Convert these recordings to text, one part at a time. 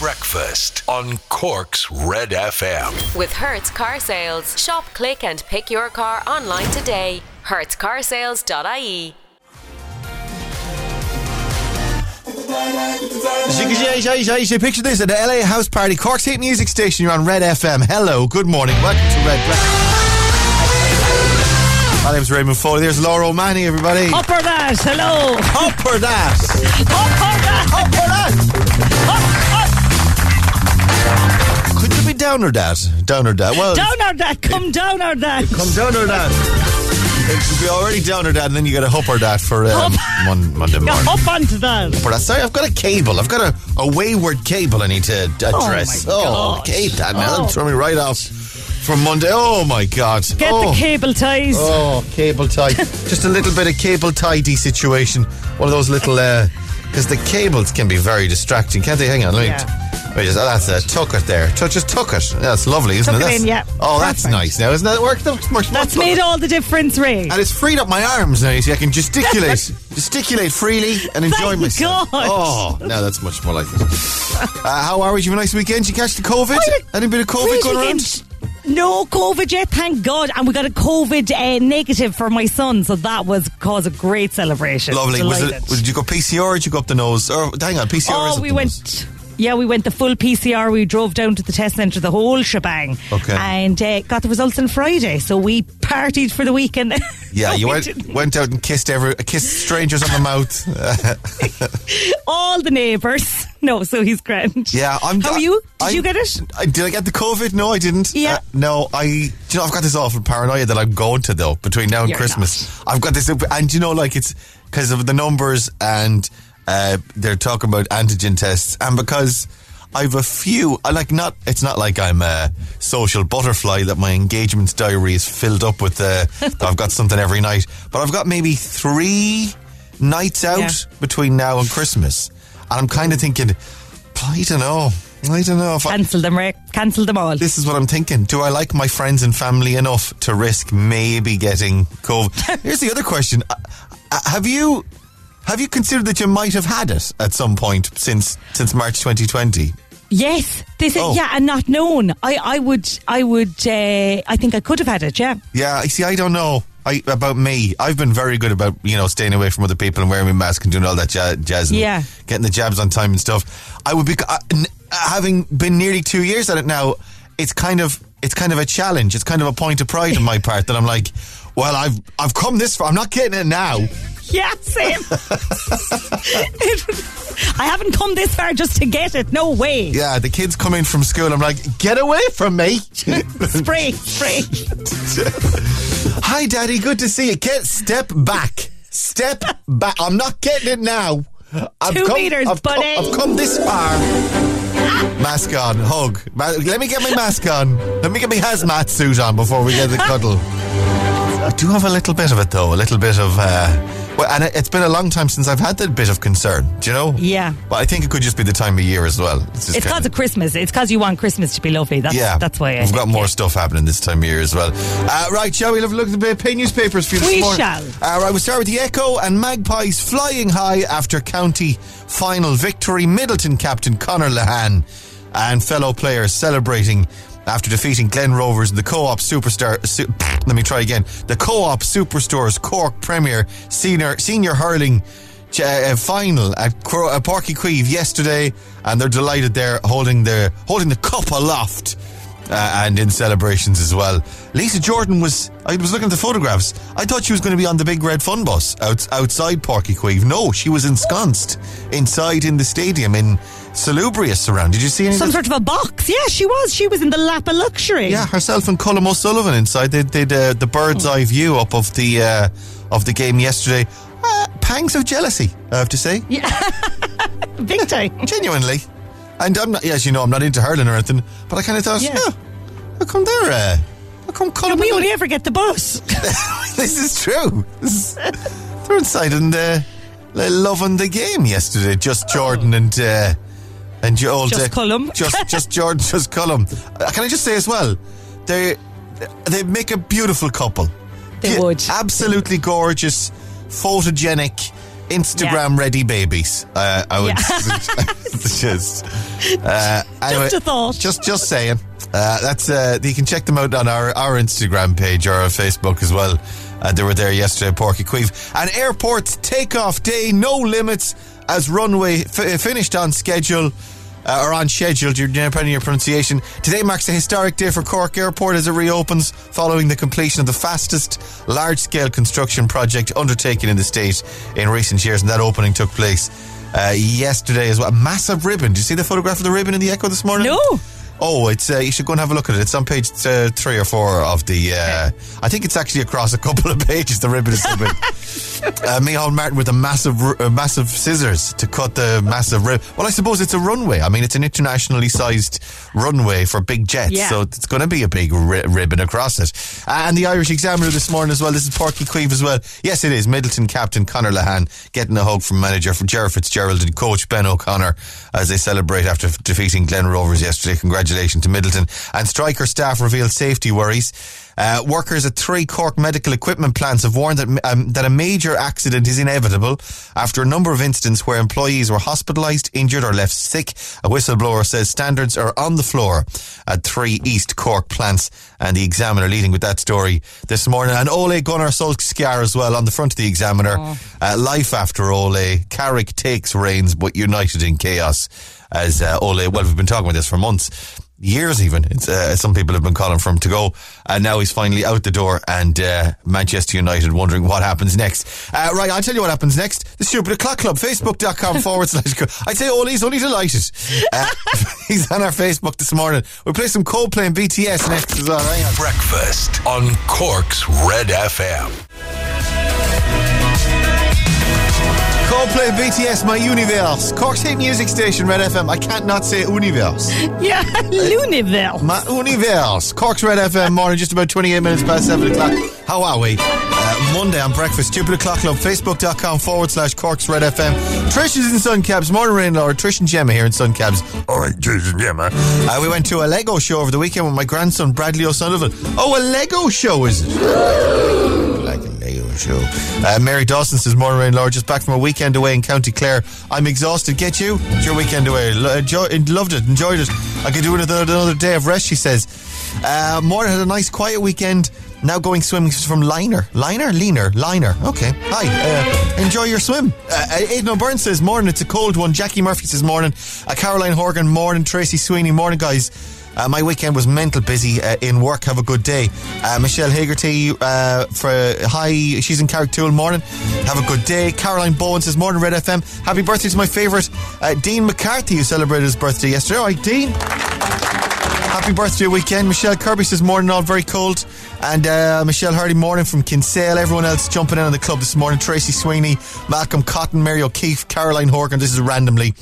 Breakfast on Cork's Red FM. With Hertz Car Sales. Shop, click, and pick your car online today. HertzCarsales.ie. Picture this at the LA House Party, Cork's hit music station. You're on Red FM. Hello, good morning. Welcome to Red Breakfast. My name's Raymond Foley. There's Laura O'Mahony, everybody. Upper that, hello. Upper that. Upper that. Upper that. Could you be down or that? Down or that? Well, Down or that, come down or that. come down or that. It could be already down or that, and then you got a hupper that for um, mon- Monday Yeah, morning. up onto that. Upper that. Sorry, I've got a cable. I've got a, a wayward cable I need to address. my Oh, gosh. Kate, that now. Oh. Throw me right off from Monday. Oh, my God. Get oh. the cable ties. Oh, cable tie. Just a little bit of cable tidy situation. One of those little, because the cables can be very distracting, can't they? Hang on, let me. Yeah. Just, oh, that's a tuck it there. Just tuck it. That's lovely, isn't Tuck it? it in, yeah. Oh, that's Perfect. nice now, isn't that? It worked much, That's made all the difference, Ray. And it's freed up my arms now, you see. I can gesticulate, gesticulate freely and enjoy Thank myself. God. Oh, now that's much more like it. Uh, how are you? Did you have a nice weekend? Did you catch the COVID? Any bit of COVID going around? No COVID yet, thank God. And we got a COVID uh, negative for my son, so that was cause a great celebration. Lovely. Was it, was, did you go PCR or did you go up the nose? Or, hang on, PCR is Oh, we went. nose. Yeah, we went the full PCR. We drove down to the test centre, the whole shebang. Okay. And uh, got the results on Friday. So we partied for the weekend. Yeah, No, you we went didn't. went out and kissed every kissed strangers on the mouth. All the neighbours. No, so he's grand. yeah, I'm. How are you? Did I- you get it? I, did I get the COVID? No, I didn't. Yeah. Uh, no, I. You know I've got this awful paranoia that I'm going to though between now and You're Christmas. I've got this, and you know, like it's because of the numbers and uh, they're talking about antigen tests, and because. I've a few. I like not. It's not like I'm a social butterfly that my engagements diary is filled up with. Uh, I've got something every night, but I've got maybe three nights out Yeah. between now and Christmas, and I'm kind of thinking, I don't know. I don't know if I, Cancel them, Ray. Cancel them all. this is what I'm thinking. Do I like my friends and family enough to risk maybe getting COVID? Here's the other question: Uh, uh, Have you have you considered that you might have had it at some point since since March 2020? Yes, they said Oh. yeah, and not known. I, I would, I would, uh, I think I could have had it. Yeah, Yeah, you see, I don't know. I, about me, I've been very good about you know staying away from other people and wearing my mask and doing all that jazz. And Yeah. getting the jabs on time and stuff. I would be uh, n- having been nearly two years at it now. It's kind of it's kind of a challenge. It's kind of a point of pride on my part that I'm like, well, I've I've come this far. I'm not getting it now. Yeah, same. I haven't come this far just to get it. No way. Yeah, the kids come in from school. I'm like, get away from me. Spray, spray. Hi, Daddy. Good to see you. Get step back. Step back. I'm not getting it now. I've Two meters, I've buddy. Come, I've come this far. Mask on, hug. Let me get my mask on. Let me get my hazmat suit on before we get the cuddle. I do have a little bit of it though. A little bit of. Uh, well, and it- it's been a long time since I've had that bit of concern. Do you know? Yeah. But I think it could just be the time of year as well. It's because of Christmas. It's because you want Christmas to be lovely. That's yeah, that's why I we've got more yeah. stuff happening this time of year as well. Uh, right, shall we have a look at the pay newspapers for you this We morning? shall. Uh, right, we'll start with the Echo and Magpies flying high after county final victory. Midleton captain Conor Lehane and fellow players celebrating after defeating Glen Rovers in the co-op superstar. Su- let me try again. The co-op superstores Cork Premier senior senior hurling ch- uh, final at Cro- uh, Páirc Uí Chaoimh yesterday, and they're delighted they're holding the holding the cup aloft. Uh, and in celebrations as well. Lisa Jordan was, I was looking at the photographs. I thought she was going to be on the big red fun bus out, outside Páirc Uí Chaoimh. No, she was ensconced inside in the stadium in salubrious around. Did you see any Some sort of a box. Yeah, she was. She was in the lap of luxury. Yeah, herself and Cullum O'Sullivan inside. They did uh, the bird's eye view up of the uh, of the game yesterday. Uh, pangs of jealousy, I have to say. Yeah, big time. Genuinely. And I'm not, as you know, I'm not into hurling or anything, but I kind of thought, Yeah. yeah, how come they're, uh, how come Cullum we only ever get the bus. this is true. This is, they're inside and uh, loving the game yesterday. Just Jordan and uh, and your old Just uh, Cullum. just just Jordan, just Cullum. Uh, can I just say as well, they they make a beautiful couple. They Be- would. absolutely gorgeous, photogenic. Instagram ready babies. Uh, I would Yeah. just. Uh, anyway, Just a thought. Just, just saying. Uh, that's uh, you can check them out on our, our Instagram page or our Facebook as well. Uh, they were there yesterday, Páirc Uí Chaoimh. And airport's takeoff day, no limits, as runway f- finished on schedule. Uh, or on schedule, depending on your pronunciation. Today marks a historic day for Cork Airport as it reopens following the completion of the fastest large scale construction project undertaken in the state in recent years, and that opening took place uh, yesterday as well. A massive ribbon. Did you see the photograph of the ribbon in the Echo this morning? No. Oh, it's uh, you should go and have a look at it. It's on page uh, three or four of the. Uh, I think it's actually across a couple of pages. The ribbon is so big. uh, Micheál Martin with a massive, uh, massive scissors to cut the massive rib. Well, I suppose it's a runway. I mean, it's an internationally sized runway for big jets, Yeah. so it's going to be a big ri- ribbon across it. Uh, and the Irish Examiner this morning as well. This is Páirc Uí Chaoimh as well. Yes, it is. Midleton captain Conor Lehane getting a hug from manager for Gerard Fitzgerald and coach Ben O'Connor as they celebrate after f- defeating Glen Rovers yesterday. Congratulations to Midleton. And striker staff revealed safety worries. Uh, workers at three Cork medical equipment plants have warned that, um, that a major accident is inevitable after a number of incidents where employees were hospitalised, injured, or left sick. A whistleblower says standards are on the floor at three East Cork plants, and the Examiner leading with that story this morning. And Ole Gunnar Solskjaer as well on the front of the Examiner. Uh, life after Ole. Carrick takes reins, but united in chaos. As uh, Ole, well, we've been talking about this for months years even. Uh, some people have been calling for him to go, and now he's finally out the door. And uh, Manchester United wondering what happens next. Uh, right, I'll tell you what happens next. The Stupid Clock Club, facebook.com forward slash. I'd say Ollie's only delighted. Uh, he's on our Facebook this morning. We'll play some Coldplay and BTS next as well. Breakfast on Cork's Red FM. Coldplay BTS, my universe. Cork's hit music station, Red FM. I can't not say universe. Yeah, Luniville. My universe. Cork's Red FM morning, just about 28 minutes past 7 o'clock. How are we? Uh, Monday on breakfast, Stupid O'Clock Club, facebook.com forward slash Cork's Red FM. Trish is in Sun Cabs. Morning, Rain Lord. Trish and Gemma here in Sun Cabs. All right, Trish and Gemma. Uh, we went to a Lego show over the weekend with my grandson, Bradley O'Sullivan. Oh, a Lego show, is it? like a Lego show. Uh, Mary Dawson says, Morning Rain Lord, just back from a weekend away in County Clare. I'm exhausted. Get you? It's your weekend away. Enjoy, loved it. Enjoyed it. I could do another, another day of rest, she says. Uh, had a nice quiet weekend. Now going swimming from Liner. Liner? Leaner? Liner. Okay. Hi. Uh, enjoy your swim. Uh, Aidan O'Byrne says, Morning. It's a cold one. Jackie Murphy says, Morning. Uh, Caroline Horgan, Morning. Tracy Sweeney, Morning, guys. Uh, my weekend was mental busy uh, in work. Have a good day. Uh, Michelle Hagerty uh, for hi. She's in Carrigtwohill. Morning. Have a good day. Caroline Bowen says morning Red FM. Happy birthday to my favourite uh, Dean McCarthy who celebrated his birthday yesterday. All right, Dean. Happy birthday weekend. Michelle Kirby says morning all very cold. And uh, Michelle Hardy morning from Kinsale. Everyone else jumping in on the club this morning. Tracy Sweeney, Malcolm Cotton, Mary O'Keefe, Caroline Horgan. This is randomly.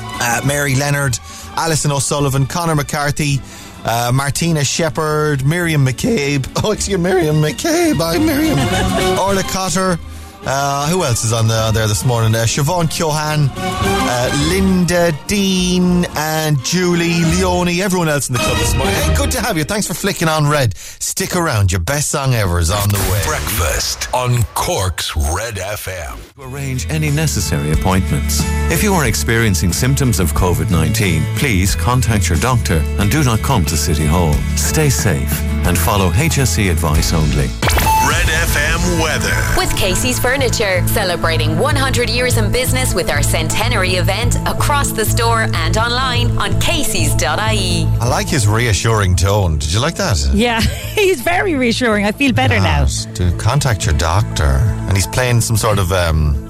Uh, Mary Leonard, Alison O'Sullivan, Connor McCarthy, uh, Martina Shepherd, Miriam McCabe. Oh, excuse me, Miriam McCabe. I'm Miriam. Orla Cotter. Uh, who else is on the, there this morning? Uh, Siobhan Keohane, uh, Linda Dean, and Julie Leone. Everyone else in the club this morning. Hey, good to have you. Thanks for flicking on red. Stick around. Your best song ever is on the way. Breakfast on Cork's Red FM. arrange any necessary appointments. If you are experiencing symptoms of COVID 19, please contact your doctor and do not come to City Hall. Stay safe and follow HSE advice only. Red FM weather. With Casey's Furniture, celebrating 100 years in business with our centenary event across the store and online on caseys.ie. I like his reassuring tone. Did you like that? Yeah, he's very reassuring. I feel better now. Yes, To contact your doctor, and he's playing some sort of um,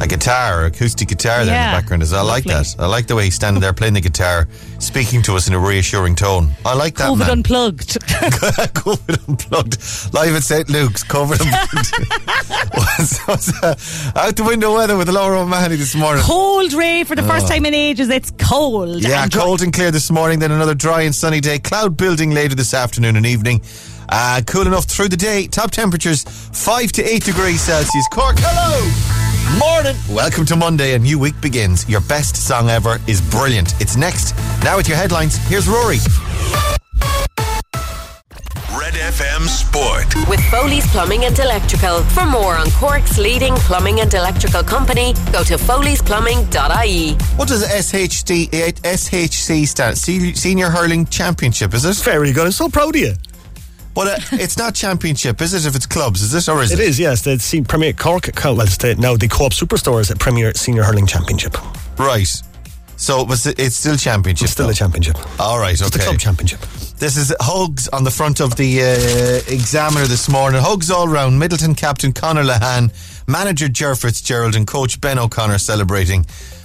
a guitar, acoustic guitar there in the background. Is I like that. I like the way he's standing there playing the guitar, speaking to us in a reassuring tone. I like that COVID man. unplugged. COVID unplugged, live at St Luke's. COVID unplugged. what's, what's, uh, out the window weather with Laura O'Mahony this morning. cold, Ray, for the first time in ages. It's cold. Yeah, And cold and clear this morning, then another dry and sunny day. Cloud building later this afternoon and evening. Uh, cool enough through the day. Top temperatures 5 to 8 degrees Celsius. Cork, hello! Morning! Welcome to Monday. A new week begins. Your best song ever is brilliant. It's next. Now with your headlines, here's Rory. Red FM Sport. With Foley's Plumbing and Electrical. For more on Cork's leading plumbing and electrical company, go to foleysplumbing.ie. What does SHD, eh, SHC stand? Senior Hurling Championship, is it? Very good. I'm so proud of you. But uh, it's not championship, is it? If it's clubs, is it or is It it? is, yes. The Premier Cork, well, it's the, now the Co-op Superstores at Premier Senior Hurling Championship. Right. So, but it's still championship. It's still though. a championship. All right. It's the Okay. club championship. This is Hugs on the front of the uh, Examiner this morning. Hugs all round. Midleton captain Conor Lehane, manager Ger Fitzgerald, and coach Ben O'Connor celebrating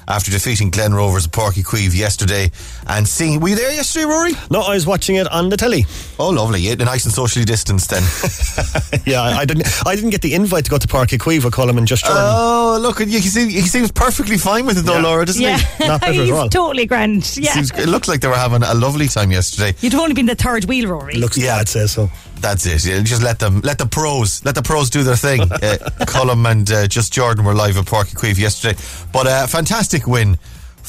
after defeating Glen Rovers at Páirc Uí Chaoimh yesterday. And seeing, were you there yesterday, Rory? No, I was watching it on the telly. Oh, lovely. Yeah, nice and socially distanced then. Yeah, I, I didn't. I didn't get the invite to go to Páirc Uí Chaoimh, with Colin and just Jordan. oh, look, you can see he seems perfectly fine with it though, Yeah. Laura, doesn't Yeah, he? Not better at he's all. totally grand. Yeah, Seems, it looked like they were having a lovely time yesterday. you'd only been the third wheel, Rory. Looks Yeah. yeah, I'd say so. That's it. Yeah, just let them, let the pros, let the pros do their thing. uh, Cullum and uh, just Jordan were live at Páirc Uí Chaoimh yesterday, but a uh, fantastic win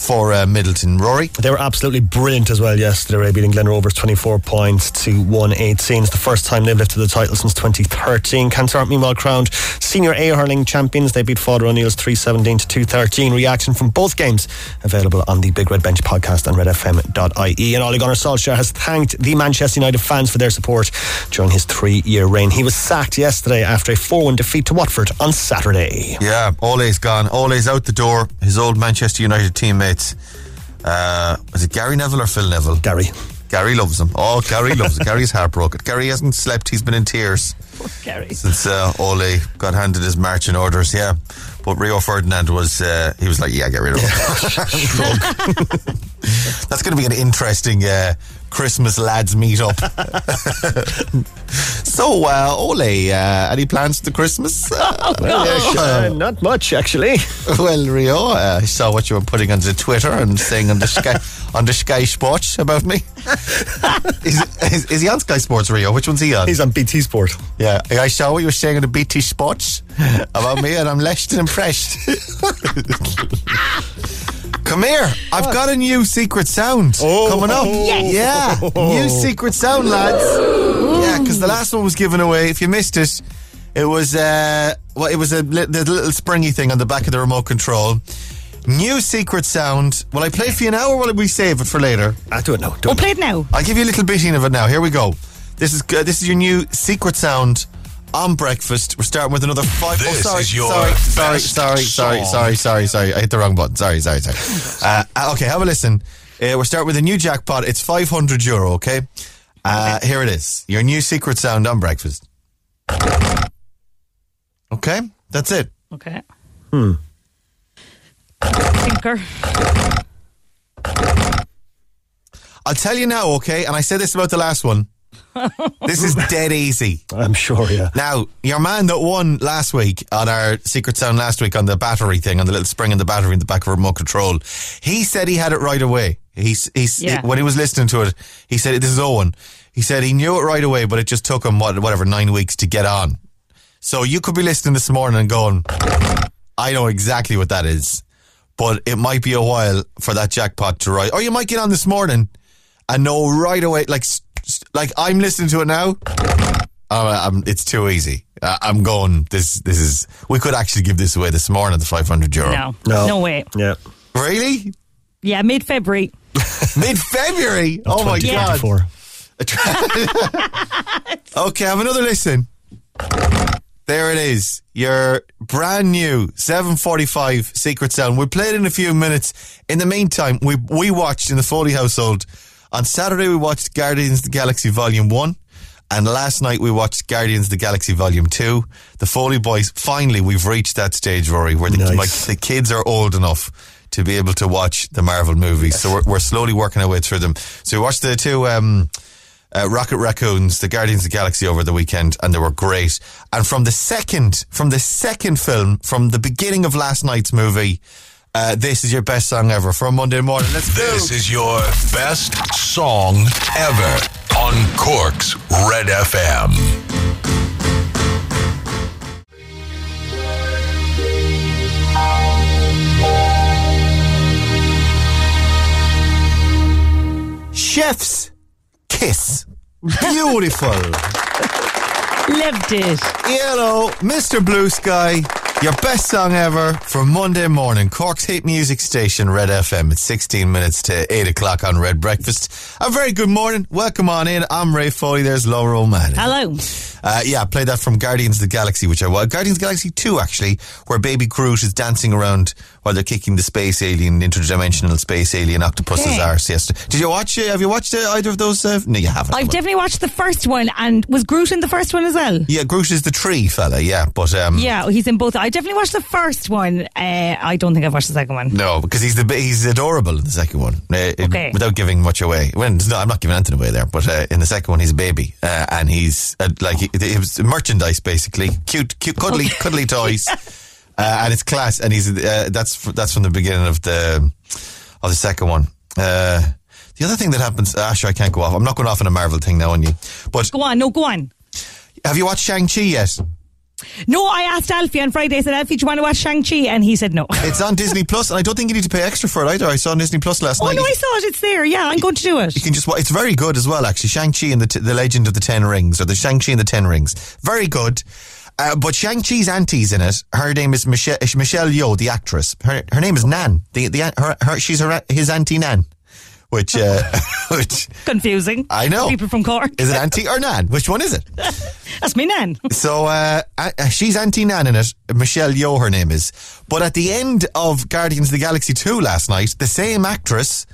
for uh, Midleton. Rory, They were absolutely brilliant as well yesterday, beating Glen Rovers 24 points to 118. It's the first time they've lifted the title since 2013. Kanturk meanwhile crowned senior A hurling champions. They beat Father O'Neill's 317 to 213. Reaction from both games available on the Big Red Bench podcast on redfm.ie. And Ole Gunnar Solskjaer has thanked the Manchester United fans for their support during his three year reign. He was sacked yesterday after a 4 1 defeat to Watford on Saturday. yeah, Ole's gone. Ole's out the door. His old Manchester United teammates. Uh, was it Gary Neville or Phil Neville? Gary. Gary loves him. Oh, Gary loves him. Gary's heartbroken. Gary hasn't slept. He's been in tears. Gary. since uh, Ole got handed his marching orders. Yeah, but Rio Ferdinand was uh, he was like, yeah, get rid of him. That's going to be an interesting uh, Christmas lads meet up. so, uh, Ole, uh, any plans for Christmas? Uh, Uh, not much, actually. well, Rio, uh, I saw what you were putting on the Twitter and saying on the Sky on the Sky Sports about me. is, is, is he on Sky Sports, Rio? Which one's he on? He's on BT Sport. Yeah, I saw what you were saying on the BT Sports about me, and I'm less than impressed. Come here, I've got a new secret sound Oh. coming up. Yes. Yeah, new secret sound, lads. Yeah, because the last one was given away. If you missed it, it was uh, well, it was a li- the little springy thing on the back of the remote control. New secret sound. Will I play it for you now, or will we save it for later? I do it now. Do We'll it play it now. I'll give you a little bitting of it now. Here we go. This is uh, this is your new secret sound on breakfast. We're starting with another five. oh, This sorry, is your sorry, sorry, best sorry, sorry, song sorry, sorry, sorry. I hit the wrong button. Sorry, sorry, sorry. Uh, uh, okay, have a listen. Uh, we're starting with a new jackpot. It's five hundred euro. Okay. Uh, here it is. Your new secret sound on breakfast. Okay, that's it. Okay. Hmm. Thinker. I'll tell you now. Okay, and I said this about the last one. this is dead easy. I'm sure, yeah. Now, your man that won last week on our Secret Sound last week on the battery thing, on the little spring in the battery in the back of a remote control, he said he had it right away. He's, he's, Yeah. when he was listening to it, he said, this is Owen. He said he knew it right away, but it just took him, what, whatever, nine weeks to get on. So you could be listening this morning and going, I know exactly what that is, but it might be a while for that jackpot to rise. Or you might get on this morning and know right away, like, s- s- like I'm listening to it now. I'm, it's too easy. Uh, I'm going. This this is. We could actually give this away this morning. At the 500 euro. No. No. No way. Yeah. Really? Yeah, mid February. Mid February. Oh my god. 2024. Okay, have another listen. There it is. Your brand new 745 Secret Sound. We'll play it in a few minutes. In the meantime, we we watched in the Foley household. On Saturday, we watched Guardians of the Galaxy Volume 1. And last night, we watched Guardians of the Galaxy Volume 2. The Foley boys, finally, we've reached that stage, Rory, where the, Nice. like, the kids are old enough to be able to watch the Marvel movies. So we're, we're slowly working our way through them. So we watched the two um, uh, Rocket Raccoons, the Guardians of the Galaxy over the weekend, and they were great. And from the second, from the second film, from the beginning of last night's movie, uh, this is your best song ever for a Monday morning. Let's go. This is your best song ever on Cork's Red FM. Chef's Kiss. Beautiful. Lived it. Yellow, Mr. Blue Sky, your best song ever for Monday morning. Cork's hit music station, Red FM. It's 16 minutes to 8 o'clock on Red Breakfast. A very good morning. Welcome on in. I'm Ray Foley. There's Laura O'Malley. Hello. Uh, yeah, play that from Guardians of the Galaxy, which I was. Guardians of the Galaxy 2, actually, where Baby Groot is dancing around while they're kicking the space alien, interdimensional space alien octopus's Okay. arse. Yes. Did you watch it? Have you watched uh, either of those? Uh, no, you haven't. I've definitely watched the first one, and was Groot in the first one as well? Yeah, Groot is the tree fella, yeah, but um, Yeah, he's in both. I definitely watched the first one. Uh, I don't think I've watched the second one. No, because he's the he's adorable in the second one. Uh, Okay. Without giving much away. Well, no, I'm not giving anything away there. But uh, in the second one, he's a baby, uh, and he's uh, like he, it was merchandise basically, cute, cute, cuddly, cuddly toys, uh, and it's class. And he's uh, that's that's from the beginning of the of the second one. Uh, the other thing that happens, ah, sure, I can't go off. I'm not going off on a Marvel thing now on you. But Go on, no, go on. have you watched Shang Chi yet? No, I asked Alfie on Friday. I said, Alfie, do you want to watch Shang Chi? And he said no. It's on Disney Plus, and I don't think you need to pay extra for it either. I saw on Disney Plus last Oh night. Oh, no, I saw it. It's there. Yeah, I'm going to do it. You can just wa It's very good as well, actually. Shang Chi and the t- the Legend of the Ten Rings, or the Shang Chi and the Ten Rings, very good. Uh, but Shang Chi's auntie's in it. Her name is Michelle Michelle Yeoh, the actress. Her her name is Nan. The the her, her she's her his auntie Nan, which uh, which Confusing. I know. People from Cork. is it auntie or Nan? Which one is it? That's me, Nan. So uh, uh, she's Auntie Nan in it. Michelle Yeoh, her name is. But at the end of Guardians of the Galaxy 2 last night, the same actress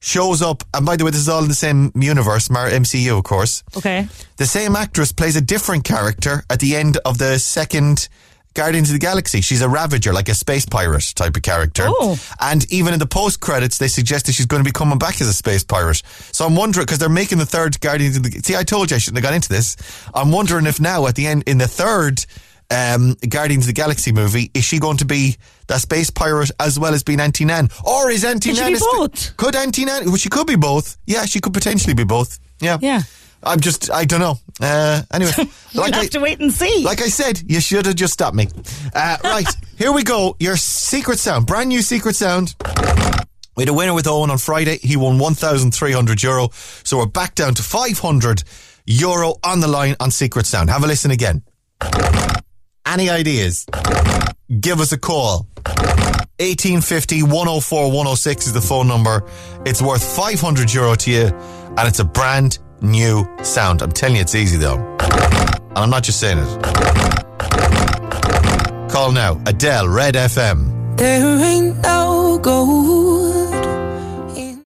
shows up. And by the way, this is all in the same universe, Mar- MCU, of course. Okay. The same actress plays a different character at the end of the second Guardians of the Galaxy. She's a Ravager, like a space pirate type of character. Oh. And even in the post credits, they suggest that she's going to be coming back as a space pirate. So I'm wondering, because they're making the third Guardians of the Galaxy. See, I told you I shouldn't have got into this. I'm wondering if now, at the end, in the third um, Guardians of the Galaxy movie, is she going to be that space pirate as well as being Auntie Nan? Or is Auntie Could she Nan be a spa- both? Could Auntie Nan? Well, she could be both. Yeah, she could potentially be both. Yeah. Yeah. I'm just, I don't know. Uh, anyway, We'll like have I, to wait and see. like I said, you should have just stopped me. Uh, right, here we go. Your secret sound, brand new secret sound. We had a winner with Owen on Friday. He won 1,300 euro. So we're back down to 500 euro on the line on secret sound. Have a listen again. Any ideas? Give us a call. 1850 104 106 is the phone number. It's worth 500 euro to you, and it's a brand new sound. I'm telling you, it's easy though. And I'm not just saying it. Call now. Adele, Red FM. There ain't no gold. in-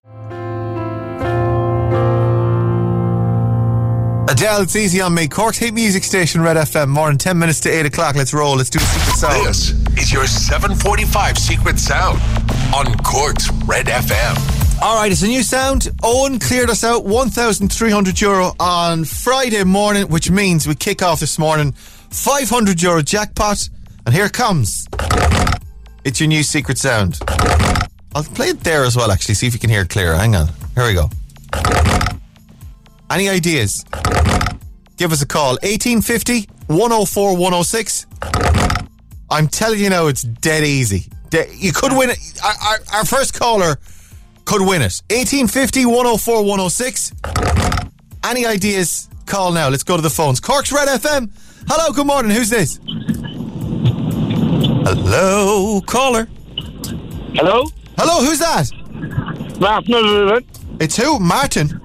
Adele, it's easy on me. Cork's hit music station, Red FM. More than 10 minutes to 8 o'clock. Let's roll. Let's do a secret sound. This is your 745 Secret Sound on Cork's Red FM. All right, it's a new sound. Owen cleared us out 1,300 euro on Friday morning, which means we kick off this morning 500 euro jackpot. And here it comes. It's your new secret sound. I'll play it there as well, actually, see if you can hear it clearer. Hang on. Here we go. Any ideas? Give us a call. 1850 104 106. I'm telling you now, it's dead easy. De- you could win it. Our, our, our first caller could win it. 1850 104 106. Any ideas? Call now. Let's go to the phones. Cork's Red FM. Hello, good morning. Who's this? Hello, caller. Hello? Hello, who's that? Martin O'Donovan. It's who? Martin.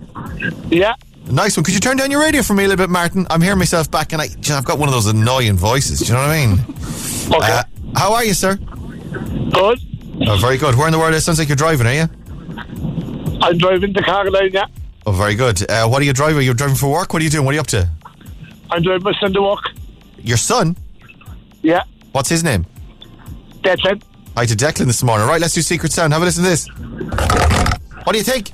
Yeah. Nice one. Could you turn down your radio for me a little bit, Martin? I'm hearing myself back, and I, I've got one of those annoying voices. Do you know what I mean? Okay. Uh, how are you, sir? Good. Oh, very good. Where in the world? It sounds like you're driving, are you? I'm driving the car line, yeah. Oh, very good. Uh, what are you driving? You're driving for work? What are you doing? What are you up to? I'm driving my son to work. Your son? Yeah. What's his name? It. Hi to Declan this morning. Right, let's do Secret Sound. Have a listen to this. What do you think?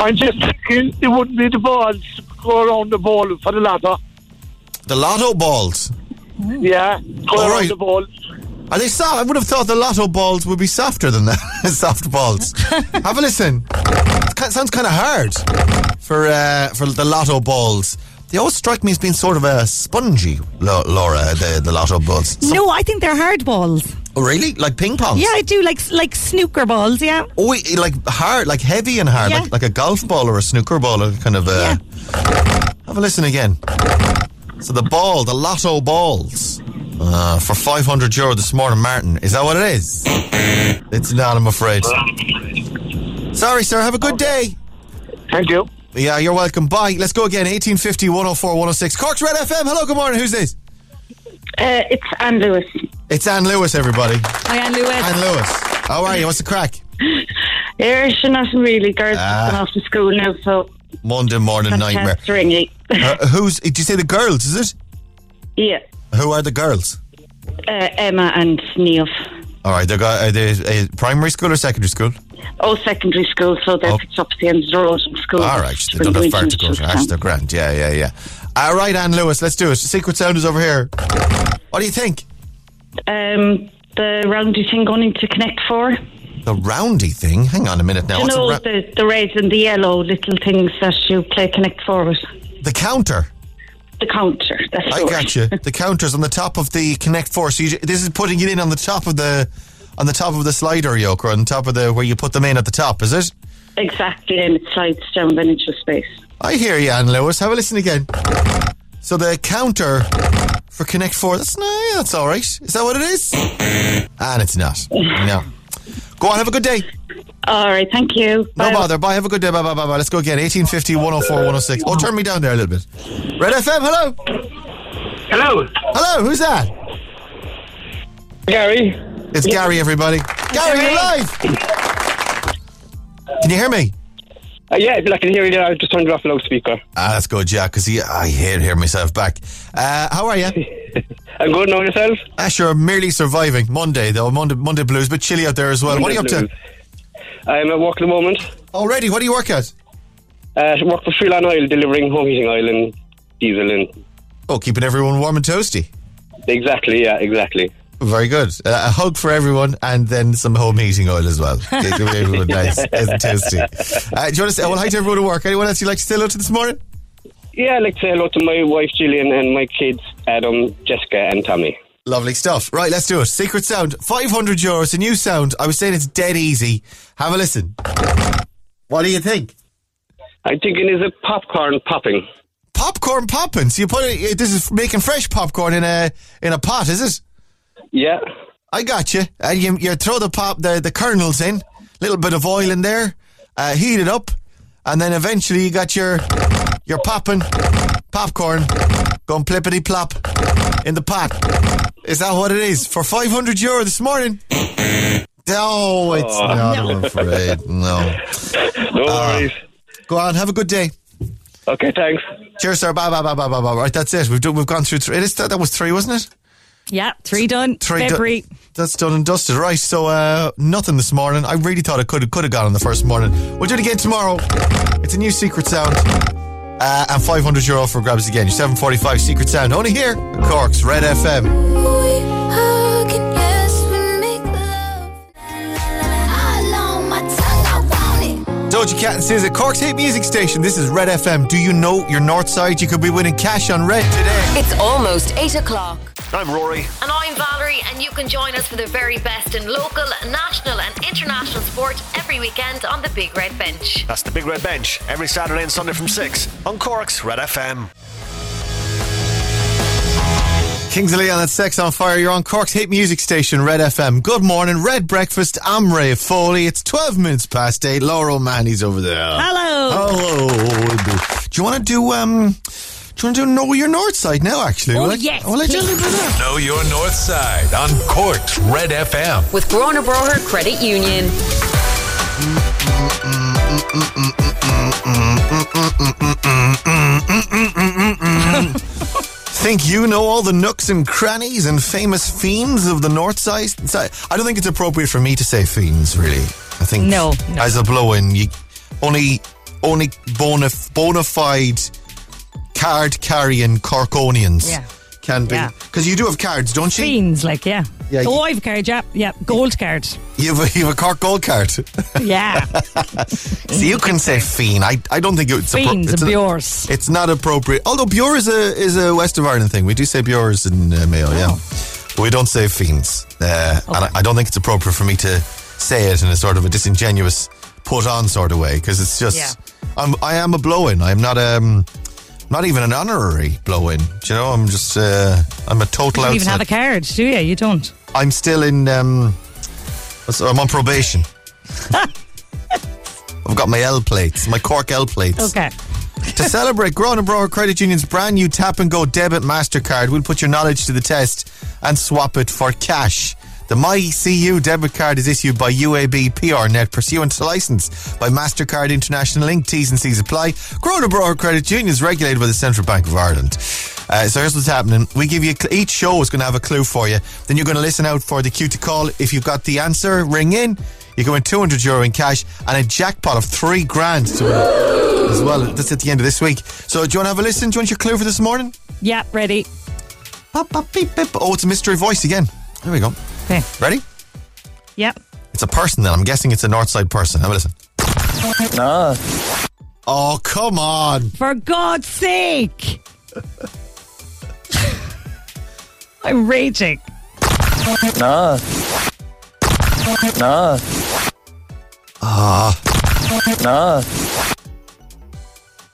I'm just thinking it wouldn't be the balls go around the ball for the lotto. The lotto balls. Yeah. Go All around right. the ball. Are they soft? I would have thought the lotto balls would be softer than that. Soft balls. Have a listen. It sounds kind of hard for uh, for the lotto balls. They always strike me as being sort of a spongy, Laura. The the lotto balls. Some- No, I think they're hard balls. Oh, really? Like ping pong? Yeah, I do like like snooker balls. Yeah. Oh, like hard, like heavy and hard, Yeah. like, like a golf ball or a snooker ball, or kind of. Uh, Have a listen again. So the ball, the lotto balls, uh, for 500 euro this morning, Martin. Is that what it is? It's not, I'm afraid. Sorry, sir. Have a good day. Thank you. Yeah, you're welcome. Bye. Let's go again. 1850 104 106. Cork's Red FM. Hello, good morning. Who's this? Uh, it's Anne Lewis. It's Anne Lewis, everybody. Hi, Anne Lewis. Anne Lewis. How are you? What's the crack? Yeah, she's not really. Girls Ah. have gone off to school now, so Monday morning nightmare. chance to ring. Uh, who's, did you say the girls, is it? yeah, Who are the girls? uh, Emma and Neil. All right, they got are they uh, primary school or secondary school? Oh, secondary school, so they're Oh. picked up at the end of the road from school. All right, they don't have far to go. to Ash, they're grand. Yeah, yeah, yeah. All right, Anne Lewis, let's do it. Secret Sound is over here. What do you think? Um, the roundy thing going into Connect Four. The roundy thing. Hang on a minute now. you What's know ra- the the red and the yellow little things that you play Connect Four with. the counter? The counter. That's I got you. The counter's on the top of the Connect Four. So you, this is putting it in on the top of the on the top of the slider yoke or on top of the where you put them in at the top. Is it? Exactly, and it slides down then into space. I hear you, Anne Lewis. Have a listen again. So the counter for Connect Four. That's no, yeah, that's all right. Is that what it is? And it's not. No. Go on. Have a good day. All right, thank you. No Bye. bother. Bye. Have a good day. Bye, bye, bye, bye. Let's go again. 1850 104 106. Oh, turn me down there a little bit. Red FM, hello. Hello, Hello, who's that? Gary. It's Gary, everybody. Gary, you're live. Can you hear me? Uh, yeah, I can hear you there. I just turned it off the loudspeaker. Ah, that's good, yeah, because I hate hearing myself back. Uh, how are you? I'm good now yourself? Ah, sure, merely surviving. Monday, though. Monday, Monday blues, but chilly out there as well. What are you up to? I'm at work at the moment. Already, what do you work at? Uh, I work for Freeland Oil, delivering home heating oil and diesel and Oh, keeping everyone warm and toasty. exactly, yeah, exactly. Very good. Uh, a hug for everyone, and then some home heating oil as well. Give everyone nice and toasty. Uh, do you want to say, well, hi to everyone at work. Anyone else you'd like to say hello to this morning? Yeah, I'd like to say hello to my wife Gillian and my kids Adam, Jessica, and Tommy. Lovely stuff. Right, let's do it. Secret sound, 500 euros, a new sound. I was saying it's dead easy. Have a listen. What do you think? I'm thinking is it popcorn popping? Popcorn popping. So you put it, this is making fresh popcorn in a in a pot, is it? Yeah. I got you. And you, you throw the pop the, the kernels in, little bit of oil in there, uh, heat it up, and then eventually you got your your popping popcorn going plippity plop in the pot. Is that what it is for 500 euro this morning? No, it's Oh. not. I'm afraid. No. No Ah. worries. Go on. Have a good day. Okay, thanks. Cheers, sir. Bye, bye, bye, bye, bye, bye. Right, that's it. We've done, we've gone through three. It is, that, that was three, wasn't it? Yeah, three done. Three do- that's done and dusted. Right, so uh, nothing this morning. I really thought it could could have gone on the first morning. We'll do it again tomorrow. It's a new secret sound. Uh, and 500 euro for grabs again. Your 745 secret sound. Only here Cork's Red FM. Doja Cat and SZA, Cork's hit music station. This is Red FM. Do you know your north side? You could be winning cash on Red today. It's almost 8 o'clock. I'm Rory. And I'm Valerie, and you can join us for the very best in local, national, and international sport every weekend on the Big Red Bench. That's the Big Red Bench every Saturday and Sunday from 6 on Cork's Red FM. Kings of Leon, that's Sex on Fire. You're on Cork's hit music station, Red FM. Good morning, Red Breakfast. I'm Ray Foley. It's 12 minutes past 8. Laura O'Mahony's over there. Hello. Hello. Do you want to do, um, do you want to do Know Your North Side now, actually? Oh, Will I- yes, Will I tell you please. that? Know your north side on Cork's Red FM. With Gurranabraher Credit Union. Think you know all the nooks and crannies and famous fiends of the North Side? I don't think it's appropriate for me to say fiends, really. I think No, no. as a blow-in, you only only bona, bona fide card carrying Corkonians Yeah. can be Yeah. because you do have cards, don't you? Fiends, like, yeah. Yeah, oh, you- I've a card, yeah. Yeah, gold card. You have a, you have a Cork Gold card, yeah. so you can say fiend. I, I don't think it's appro- Fiends it's and a- It's not appropriate. Although Bure is a is a West of Ireland thing. We do say Bures in uh, Mayo, yeah. We don't say fiends. Uh, And I, I don't think it's appropriate for me to say it in a sort of a disingenuous, put on sort of way, because it's just. Yeah. I'm, I am a blow in. I'm not um, not even an honorary blow in. Do you know? I'm just. Uh, I'm a total. You don't even have a card, do you? You don't. I'm still in. Um, I'm on probation. I've got my L plates, my Cork L plates. Okay. To celebrate Gurranabraher Credit Union's brand new Tap and Go debit MasterCard, we'll put your knowledge to the test and swap it for cash. The MyCU debit card is issued by UAB PayrNet pursuant to license by MasterCard International Inc. T's and C's apply. Grown and Credit Union is regulated by the Central Bank of Ireland. Uh, so here's what's happening. We give you, a cl- each show is going to have a clue for you. Then you're going to listen out for the cue to call. If you've got the answer, ring in. You can win 200 euro in cash and a jackpot of three grand to win as well. That's at the end of this week. So do you want to have a listen? Do you want your clue for this morning? Yeah, ready. Pop, pop, beep, beep. Oh, it's a mystery voice again. There we go. Okay. Ready? Yep. It's a person then. I'm guessing it's a Northside person. Have a listen. Nah. Oh, come on. For God's sake. I'm raging. Nah. Nah. Ah. Nah.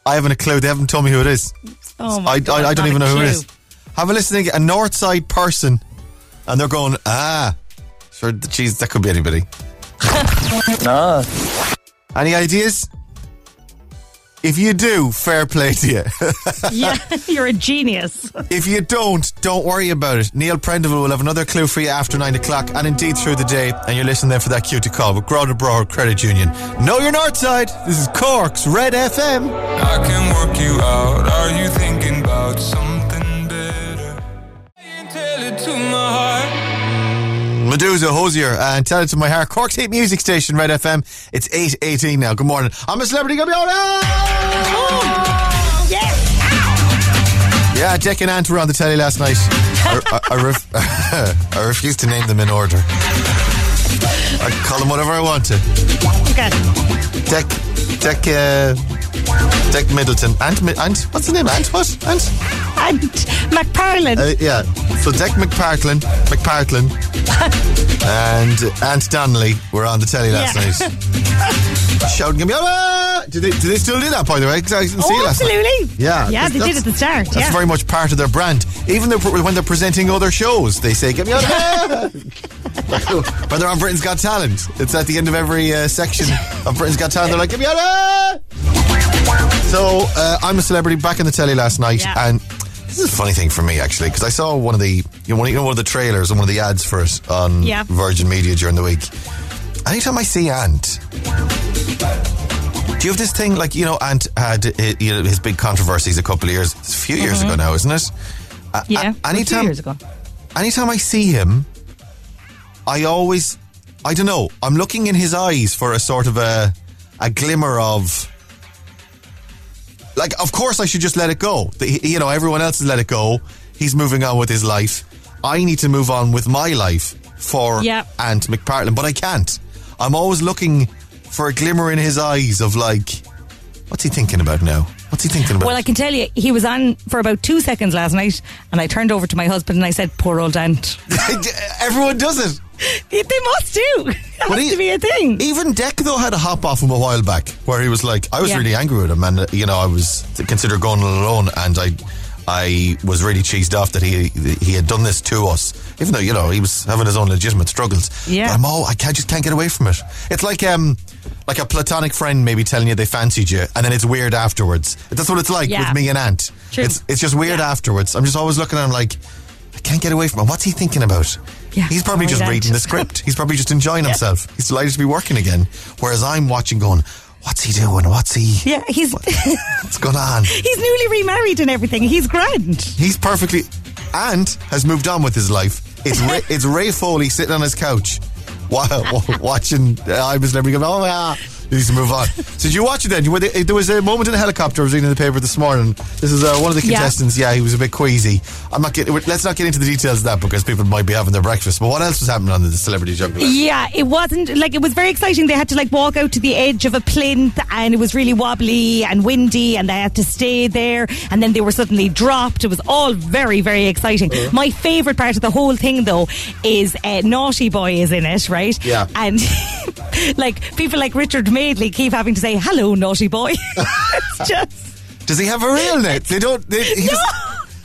I haven't a clue. They haven't told me who it is. Oh my I, God, I, I don't even a know who it is. clue. is. Have a listen again. A Northside person. And they're going, ah. Sure, geez, that could be anybody. Nah. Any ideas? If you do, fair play to you. Yeah, you're a genius. If you don't, don't worry about it. Neil Prendeville will have another clue for you after nine o'clock and indeed through the day. And you're listening there for that cue to call with Gurranabraher Credit Union. Know your north side. This is Cork's Red FM. I can work you out. Are you thinking about something Meduza Hozier and tell it to my heart. Cork's hit music station, Red FM. It's 8.18 now. Good morning. I'm a celebrity. Go Yeah, Yeah, Dick and Ant were on the telly last night. I, I, I, ref- I refuse to name them in order. I call them whatever I want to. Okay. Dick, Dick, uh, Dick Middleton. Ant, Ant, what's the name? Ant, what? Ant? Ant McPartlin. Uh, yeah. So Dick McPartlin, McPartlin, and Ant Donnelly were on the telly last Yeah. night. Shouting at me, oh, do they, do they still do that, by the way? 'Cause I didn't see it oh, last night. absolutely. Yeah, Yeah, they did at the start. That's yeah. very much part of their brand. Even though when they're presenting other shows, they say, "Get me out!" of here." they're on Britain's Got Talent, it's at the end of every uh, section of Britain's Got Talent. They're like, "Get me out!" of. So uh, I'm a celebrity back in the telly last night, Yeah. and this is a funny thing for me actually because I saw one of the you know, one, you know one of the trailers and one of the ads for it on Yeah. Virgin Media during the week. Anytime I see Ant. Do you have this thing like you know? Ant had uh, you know, his big controversies a couple of years, it's a few years ago now, isn't it? Mm-hmm. yeah. two anytime, years ago. anytime I see him, I always, I don't know, I'm looking in his eyes for a sort of a, a glimmer of, like, of course I should just let it go. The, you know, everyone else has let it go. He's moving on with his life. I need to move on with my life for Yeah. Ant McPartlin, but I can't. I'm always looking for a glimmer in his eyes of like, what's he thinking about now? What's he thinking about? Well, I can tell you, he was on for about two seconds last night, and I turned over to my husband and I said, "Poor old Ant." Everyone does it. they must do. It But has he- to be a thing. Even Dec though had a hop off him a while back, where he was like, I was Yeah. really angry with him, and uh, you know, I was to consider going alone, and I, I was really cheesed off that he he had done this to us, even though you know he was having his own legitimate struggles. Yeah. but I'm all I can't just can't get away from it. It's like um, like a platonic friend maybe telling you they fancied you, and then it's weird afterwards. That's what it's like Yeah. with me and Ant. True. It's it's just weird afterwards. I'm just always looking at him like. I can't get away from him. What's he thinking about? Yeah, He's probably oh, just Ant. reading the script. He's probably just enjoying himself. He's delighted to be working again. Whereas I'm watching going, what's he doing? What's he, Yeah, he's what's going on? he's newly remarried and everything. He's grand. He's perfectly, and has moved on with his life. It's Ray, it's Ray Foley sitting on his couch. Wa- wa- Watching, I was never going, oh yeah, He needs to move on. So did you watch it then? You- they- There was a moment in the helicopter. I was reading in the paper this morning. This is uh, one of the contestants. Yeah. he was a bit queasy. I'm not getting. Let's not get into the details of that because people might be having their breakfast. But what else was happening on the Celebrity Juggler? Yeah, it wasn't like it was very exciting. They had to like walk out to the edge of a plinth and it was really wobbly and windy and they had to stay there and then they were suddenly dropped. It was all very, very exciting. My favourite part of the whole thing though is uh, Naughty Boy is in it, right? Yeah. And like people like Richard Madeley keep having to say, hello, Naughty Boy. it's just. Does he have a real name? They don't. They, he just,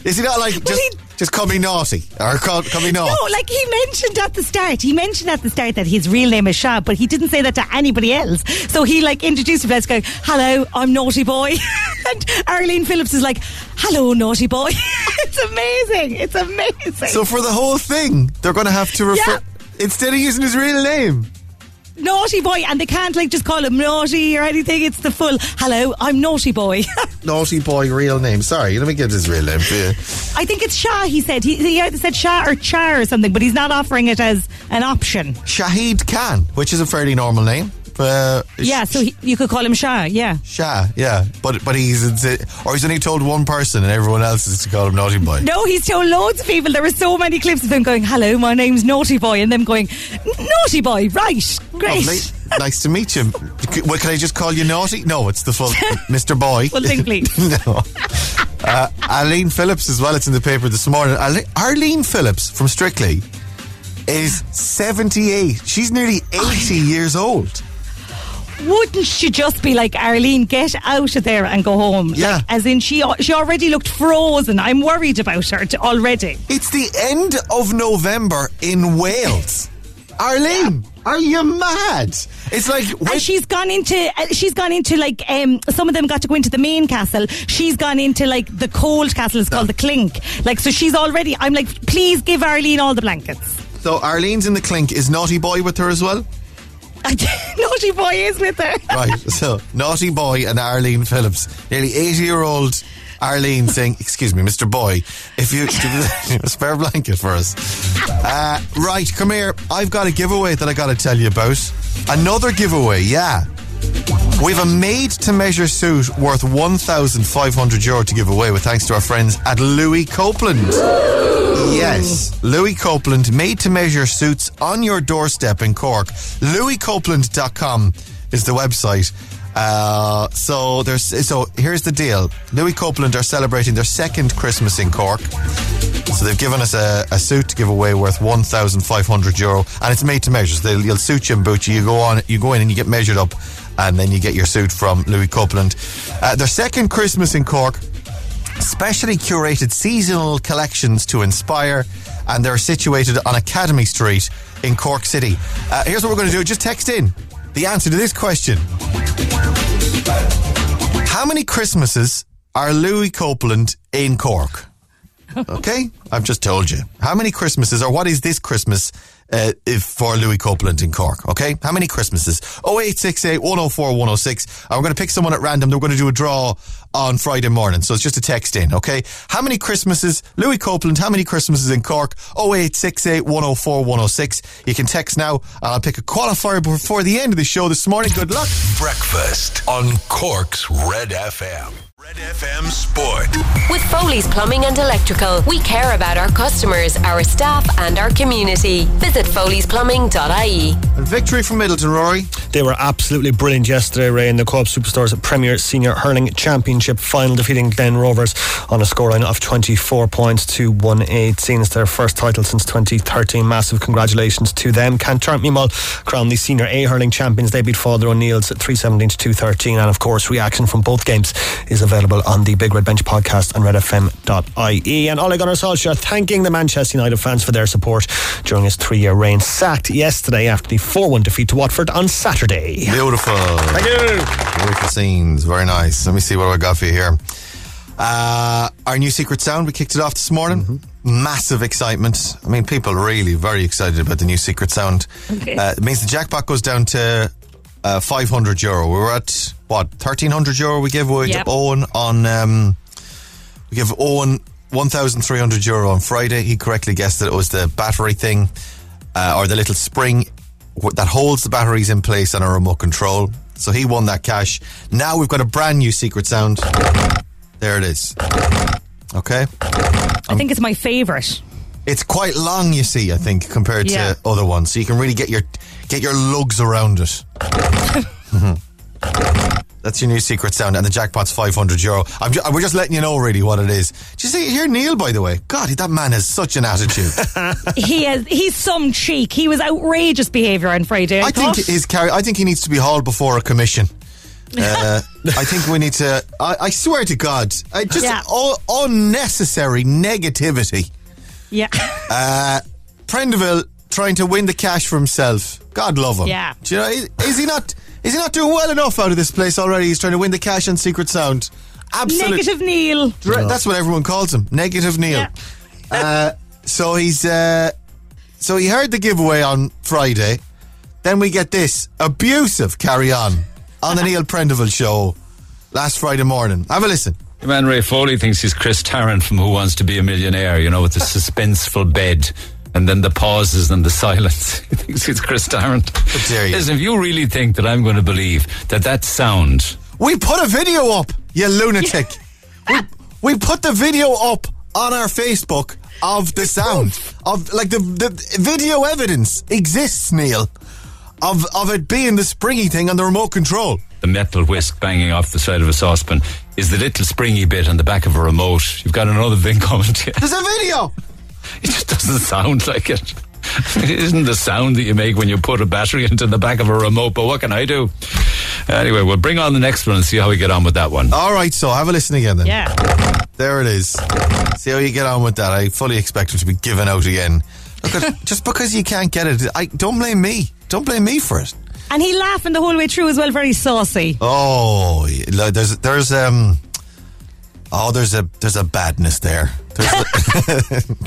is he not like just he- just call me naughty or call, call me naughty? No, like he mentioned at the start. He mentioned at the start that his real name is Shab, but he didn't say that to anybody else. So he like introduced himself going, "Hello, I'm Naughty Boy," and Arlene Phillips is like, "Hello, Naughty Boy." it's amazing. It's amazing. So for the whole thing, they're going to have to refer Yeah. instead of using his real name. Naughty Boy, and they can't like just call him Naughty or anything. It's the full, "Hello, I'm Naughty Boy." Naughty boy, real name. Sorry, let me get his real name you. I think it's Shah. He said he, he said Shah or Char or something, but he's not offering it as an option. Shahid Khan, which is a fairly normal name. Uh, Yeah, so he, you could call him Shah. Yeah. Shah, yeah, but but he's or he's only told one person, and everyone else is to call him naughty boy. No, he's told loads of people. There were so many clips of him going, "Hello, my name's Naughty Boy," and them going, "Naughty Boy, right, great." Lovely. nice to meet you. Well, can I just call you naughty? No, it's the full Mr. Boy. Full thing, please. no. Uh, Arlene Phillips as well. It's in the paper this morning. Arlene Phillips from Strictly is 78. She's nearly 80 years old. Wouldn't she just be like Arlene? Get out of there and go home. Yeah. Like, as in, she she already looked frozen. I'm worried about her already. It's the end of November in Wales. Arlene, are you mad? It's like when, And she's gone into uh, she's gone into like um some of them got to go into the main castle. She's gone into like the cold castle. It's called the Clink. Like so, she's already. I'm like, please give Arlene all the blankets. so Arlene's in the clink. Is Naughty Boy with her as well? Naughty boy is with her. Right. So Naughty Boy and Arlene Phillips, nearly 80 year old Arlene saying, "Excuse me, Mr. Boy, if you give a spare blanket for us." Uh, right, come here. I've got a giveaway that I got to tell you about. Another giveaway, yeah. We've a made to measure suit worth 1,500 euro to give away with thanks to our friends at Louis Copeland. Yes, Louis Copeland made to measure suits on your doorstep in Cork. LouisCopeland.com is the website. Uh, so there's so here's the deal. Louis Copeland are celebrating their second Christmas in Cork. So they've given us a, a suit to give away worth 1,500 euro, and it's made to measure. So they'll, you'll suit you and boot you. You go on, you go in and you get measured up, and then you get your suit from Louis Copeland. Uh, their second Christmas in Cork, specially curated seasonal collections to inspire, and they're situated on Academy Street in Cork City. Uh, here's what we're going to do: just text in the answer to this question. How many Christmases are Louis Copeland in Cork? Okay, I've just told you. How many Christmases, or what is this Christmas uh, if for Louis Copeland in Cork? Okay, how many Christmases? 0868 104 106. And we're going to pick someone at random. They're going to do a draw on Friday morning. So it's just a text in, okay? How many Christmases, Louis Copeland, how many Christmases in Cork? 0868 104 106. You can text now, I'll pick a qualifier before the end of the show this morning. Good luck. Breakfast on Cork's Red FM. Red FM Sport. With Foley's Plumbing and Electrical, we care about our customers, our staff, and our community. Visit foleysplumbing.ie. And victory from Midleton, Rory. They were absolutely brilliant yesterday, Ray, in the Co-op Superstores Premier Senior Hurling Championship final, defeating Glen Rovers on a scoreline of 24 points to 118. It's their first title since 2013. Massive congratulations to them. Kanturk Mimal crowned the Senior A Hurling Champions. They beat Father O'Neill's at 317 to 213. And of course, reaction from both games is available on the Big Red Bench podcast on redfm.ie. And Ole Gunnar Solskjaer thanking the Manchester United fans for their support during his three-year reign. Sacked yesterday after the 4-1 defeat to Watford on Saturday. Beautiful. Thank you. Beautiful scenes. Very nice. Let me see what I got for you here. Uh, our new secret sound, we kicked it off this morning. Massive excitement. I mean, people are really very excited about the new secret sound. Okay. Uh, it means the jackpot goes down to uh, 500 euro. We were at, what, 1300 euro we gave away Yep. to Owen on. Um, we give Owen 1,300 euro on Friday. He correctly guessed that it was the battery thing uh, or the little spring that holds the batteries in place on a remote control. So he won that cash. Now we've got a brand new secret sound. There it is. Okay. I think it's my favourite. It's quite long, you see, I think, compared Yeah. to other ones. So you can really get your get your lugs around it. That's your new secret sound, and the jackpot's 500 euro. I'm ju- we're just letting you know, really, what it is. Did you see, here, Neil, by the way? God, that man has such an attitude. he has he's some cheek. He was outrageous behaviour on Friday. I, I think thought. his car- I think he needs to be hauled before a commission. Uh, I think we need to. I, I swear to God, I just Yeah. u- unnecessary negativity. yeah. Uh, Prendeville trying to win the cash for himself. God love him. Yeah. Do you know, is, is he not? Is he not doing well enough out of this place already? He's trying to win the cash on Secret Sound. Absolutely. Negative Neil. That's what everyone calls him. Negative Neil. Yeah. Uh, so he's uh, so he heard the giveaway on Friday. Then we get this abusive carry on on the Neil Prendeville show last Friday morning. Have a listen. Your man Ray Foley thinks he's Chris Tarrant from Who Wants to Be a Millionaire, you know, with the suspenseful bed and then the pauses and the silence. he thinks it's Chris Tarrant. Listen, if you really think that I'm going to believe that that sound. We put a video up, you lunatic. we, we put the video up on our Facebook of the sound of like the the video evidence exists, Neil, of of it being the springy thing on the remote control. The metal whisk banging off the side of a saucepan is the little springy bit on the back of a remote. You've got another thing coming to you. There's a video. It just doesn't sound like it. It isn't the sound that you make when you put a battery into the back of a remote, but what can I do? Anyway, we'll bring on the next one and see how we get on with that one. All right, so have a listen again then. Yeah. There it is. See how you get on with that. I fully expect it to be given out again. Look at, just because you can't get it, I don't blame me. Don't blame me for it. And he laughing the whole way through as well, very saucy. Oh, there's there's um oh there's a there's a badness there.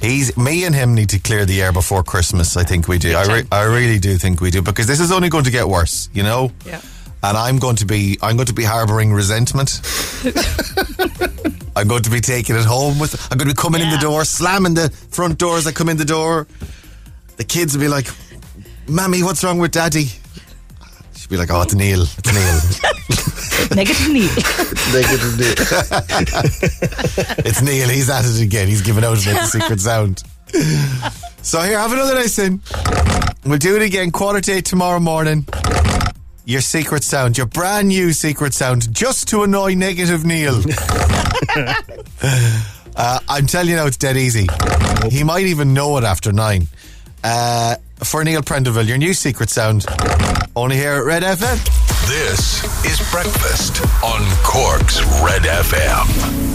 He's me and him need to clear the air before Christmas. I think we do. I, re- I really do think we do because this is only going to get worse. You know. Yeah. And I'm going to be I'm going to be harboring resentment. I'm going to be taking it home with. I'm going to be coming in the door, slamming the front door as I come in the door. The kids will be like, "Mammy, what's wrong with Daddy?" She'll be like, "Oh, it's Neil. It's Neil. Negative Neil. Negative Neil. it's Neil. He's at it again. He's giving out about the secret sound." So here, have another listen. We'll do it again. Quarter to eight tomorrow morning. Your secret sound, your brand new secret sound, just to annoy negative Neil. uh, I'm telling you now, it's dead easy. He might even know it after nine. Uh, for Neil Prendeville, your new secret sound, only here at Red FM. This is Breakfast on Cork's Red FM.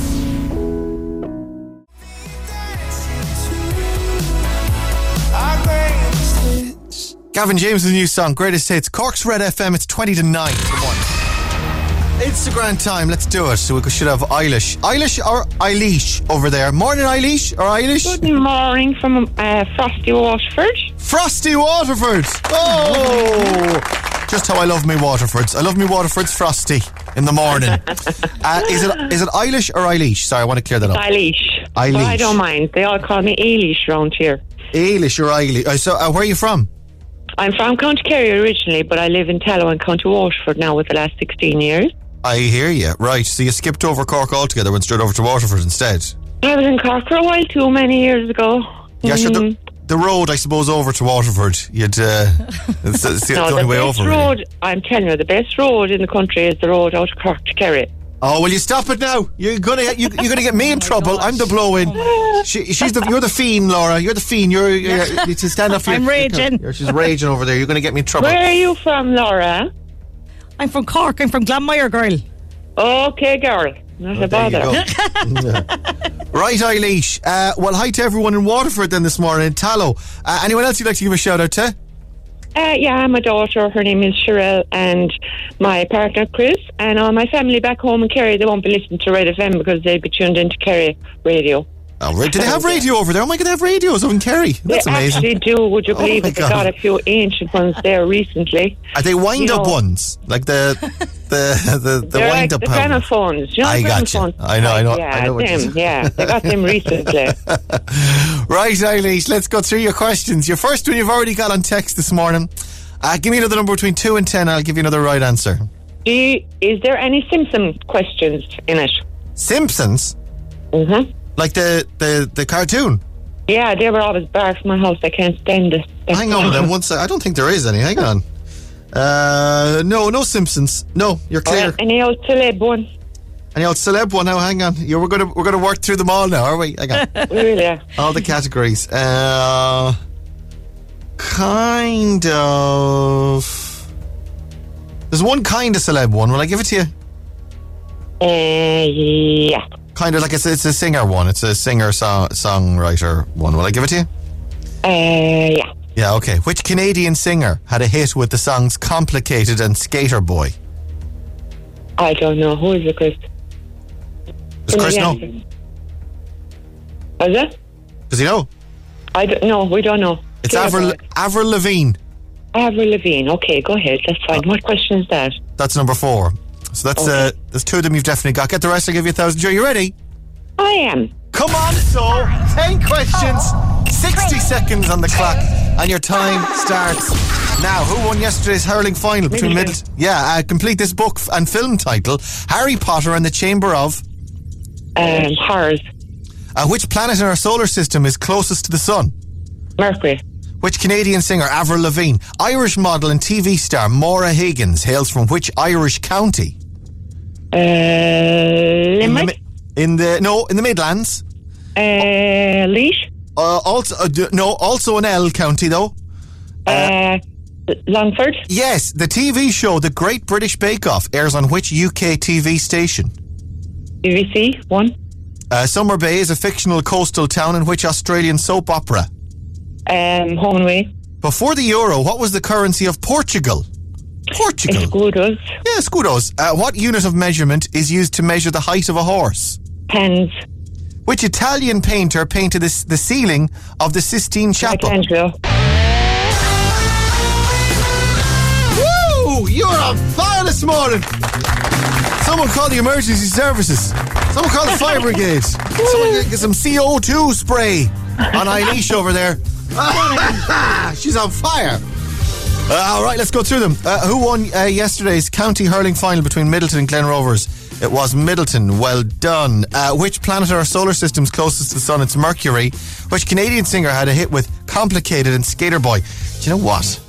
Gavin James' new song, Greatest Hits, Cork's Red FM. It's 20 to 9. Come on. Instagram time, let's do it. So we should have Eilish. Eilish or Eilish over there? Morning, Eilish or Eilish? Good morning from uh, Frosty Waterford. Frosty Waterford. Oh, just how I love me Waterfords. I love me Waterfords Frosty in the morning. uh, is it is it Eilish or Eilish? Sorry, I want to clear that up. Eilish. Eilish. But I don't mind. They all call me Eilish round here. Eilish or Eilish? Uh, so, uh, where are you from? I'm from County Kerry originally, but I live in Tallow and County Waterford now with the last 16 years. I hear you. Right. So you skipped over Cork altogether, went straight over to Waterford instead. I was in Cork for a while too, many years ago. Yeah, sure. Mhm. The, the road, I suppose, over to Waterford. You'd. Uh, it's, it's the, No, only the way best over. really. road, I'm telling you, the best road in the country is the road out of Cork to Kerry. Oh, will you stop it now? You're gonna get you, you're gonna get me in trouble. I'm the blow-in. She, she's the you're the fiend, Laura. You're the fiend. You're, you're you to stand up. for your- I'm raging. You're, she's raging over there. You're gonna get me in trouble. Where are you from, Laura? I'm from Cork. I'm from Glanmire, girl. Okay, girl. Not a Oh, There bother. right, Eilish. Uh, well, hi to everyone in Waterford then this morning. Tallow. Uh, anyone else you'd like to give a shout out to? Uh, yeah, my daughter, her name is Sherelle, and my partner Chris, and all my family back home in Kerry. They won't be listening to Red FM because they'll be tuned into Kerry radio. Oh, right. Do they have radio over there? Oh my God, they have radios over in Kerry. That's they amazing. actually do. Would you Oh believe my it? They got a few ancient ones there recently. Are they wind You up know, ones? Like the the the, the They're wind like up the gramophones. You know, I got gotcha. I know, I know, Yeah, I know them. Yeah, they got them recently. Right, Eilish, let's go through your questions. Your first one you've already got on text this morning. Uh, give me another number between 2 and 10, I'll give you another right answer. Do you, is there any Simpson questions in it? Simpsons? Mm-hmm. Like the, the, the cartoon? Yeah, they were always barred from my house. I can't stand it. Hang on then, one sec. I don't think there is any. Hang on. Uh, no, no Simpsons. No, you're clear. Any old celeb one? Any old celeb one now? Hang on. Yeah, we're gonna we're gonna work through them all now, are we? Hang on. Really? all the categories. Uh, kind of. There's one kind of celeb one. Will I give it to you? Uh, yeah. Kind of like it's, it's a singer one. It's a singer song, songwriter one. Will I give it to you? Uh, yeah. Yeah, okay. Which Canadian singer had a hit with the songs Complicated and Skater Boy? I don't know. Who is it, Chris? Does Chris know? Is it? Does he know? I don't know. We don't know. It's Avril. Avril Lavigne. Avril Lavigne. Okay, go ahead. That's fine. What question is that? That's number four. So that's uh, there's two of them you've definitely got. Get the rest. I'll give you a thousand. Joe, you ready? I am. Come on, so ten questions, sixty seconds on the clock, and your time starts now. Who won yesterday's hurling final between. Midleton? Yeah, uh, complete this book and film title: Harry Potter and the Chamber of. Um, hers. Uh, which planet in our solar system is closest to the sun? Mercury. Which Canadian singer, Avril Lavigne, Irish model and TV star Maura Higgins, hails from which Irish county? Uh, In the, Limerick. in the no, in the Midlands. Uh, Laois. Uh, also, uh, d- no, also an L county though. Uh, Longford. Yes, the TV show The Great British Bake Off airs on which UK TV station? BBC. One. Uh, Summer Bay is a fictional coastal town in which Australian soap opera? Um, home and away. Before the euro, what was the currency of Portugal? Portugal. Escudos. Yeah, scudos. Uh, what unit of measurement is used to measure the height of a horse? Pens. Which Italian painter painted this, the ceiling of the Sistine Chapel? Michelangelo. Woo! You're on fire this morning. Someone call the emergency services. Someone call the fire brigade. Someone get, get some CO2 spray on Eilish over there. She's on fire. Uh, all right, let's go through them. Uh, who won uh, yesterday's county hurling final between Midleton and Glen Rovers? It was Midleton. Well done. Uh, which planet in our solar system's closest to the sun? It's Mercury. Which Canadian singer had a hit with "Complicated" and "Skater Boy"? Do you know what?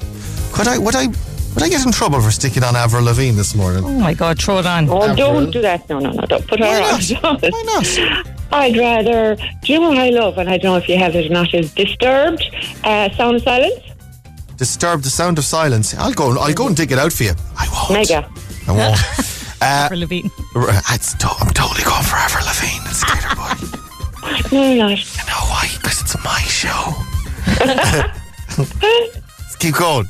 Could I? Would I? Would I get in trouble for sticking on Avril Lavigne this morning? Oh my God, throw it on. Oh, Avril. don't do that. No, no, no. Don't put her Why on. not? Why not? I'd rather. Do you know what I love? And I don't know if you have it or not. Is Disturbed. Uh, Sound of Silence. Disturb the sound of silence. I'll go. I'll go and dig it out for you. I won't. Mega. I won't. Uh, Avril Lavigne. it's to- I'm totally going for Avril Lavigne and Skater Boy. No, you're not. You know why? Because it's my show. Let's keep going.